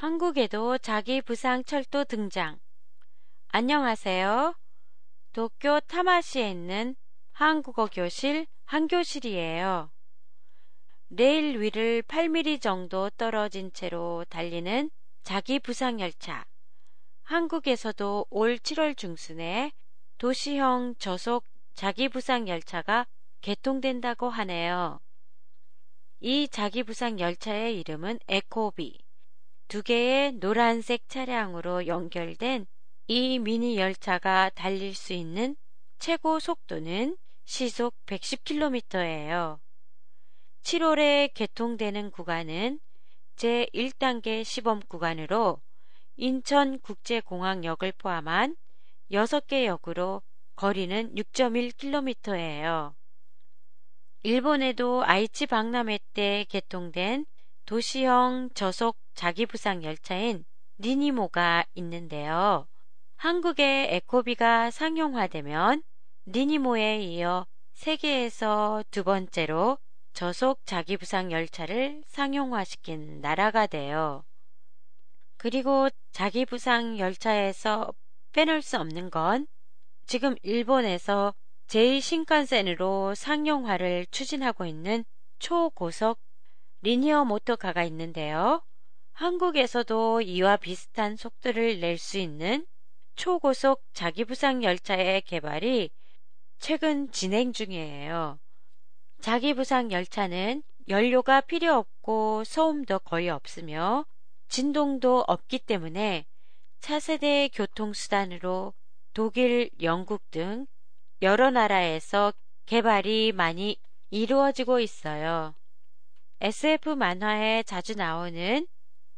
한국에도 자기 부상 철도 등장. 안녕하세요. 도쿄 타마시에 있는 한국어 교실 한교실이에요. 레일 위를 8mm 정도 떨어진 채로 달리는 자기 부상 열차. 한국에서도 올 7월 중순에 도시형 저속 자기 부상 열차가 개통된다고 하네요. 이 자기 부상 열차의 이름은 에코비. 두 개의 노란색 차량으로 연결된 이 미니 열차가 달릴 수 있는 최고 속도는 시속 110km예요. 7월에 개통되는 구간은 제1단계 시범 구간으로 인천국제공항역을 포함한 6개 역으로 거리는 6.1km예요. 일본에도 아이치 박람회 때 개통된 도시형 저속 자기부상 열차인 니니모가 있는데요. 한국의 에코비가 상용화되면 니니모에 이어 세계에서 두 번째로 저속 자기부상 열차를 상용화시킨 나라가 돼요. 그리고 자기부상 열차에서 빼놓을 수 없는 건 지금 일본에서 제2신칸센으로 상용화를 추진하고 있는 초고속 리니어 모터카가 있는데요. 한국에서도 이와 비슷한 속도를 낼 수 있는 초고속 자기부상 열차의 개발이 최근 진행 중이에요. 자기부상 열차는 연료가 필요 없고 소음도 거의 없으며 진동도 없기 때문에 차세대 교통수단으로 독일, 영국 등 여러 나라에서 개발이 많이 이루어지고 있어요. SF 만화에 자주 나오는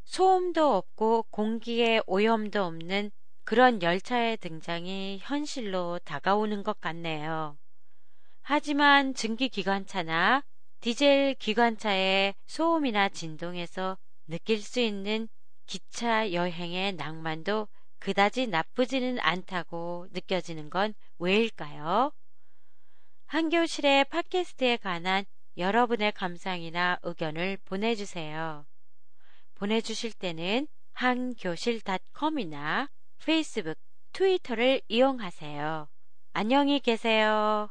소음도 없고 공기에 오염도 없는 그런 열차의 등장이 현실로 다가오는 것 같네요. 하지만 증기 기관차나 디젤 기관차의 소음이나 진동에서 느낄 수 있는 기차 여행의 낭만도 그다지 나쁘지는 않다고 느껴지는 건 왜일까요? 한교실의 팟캐스트에 관한 여러분의 감상이나 의견을 보내주세요. 보내주실 때는 한교실닷컴이나 페이스북, 트위터를 이용하세요. 안녕히 계세요.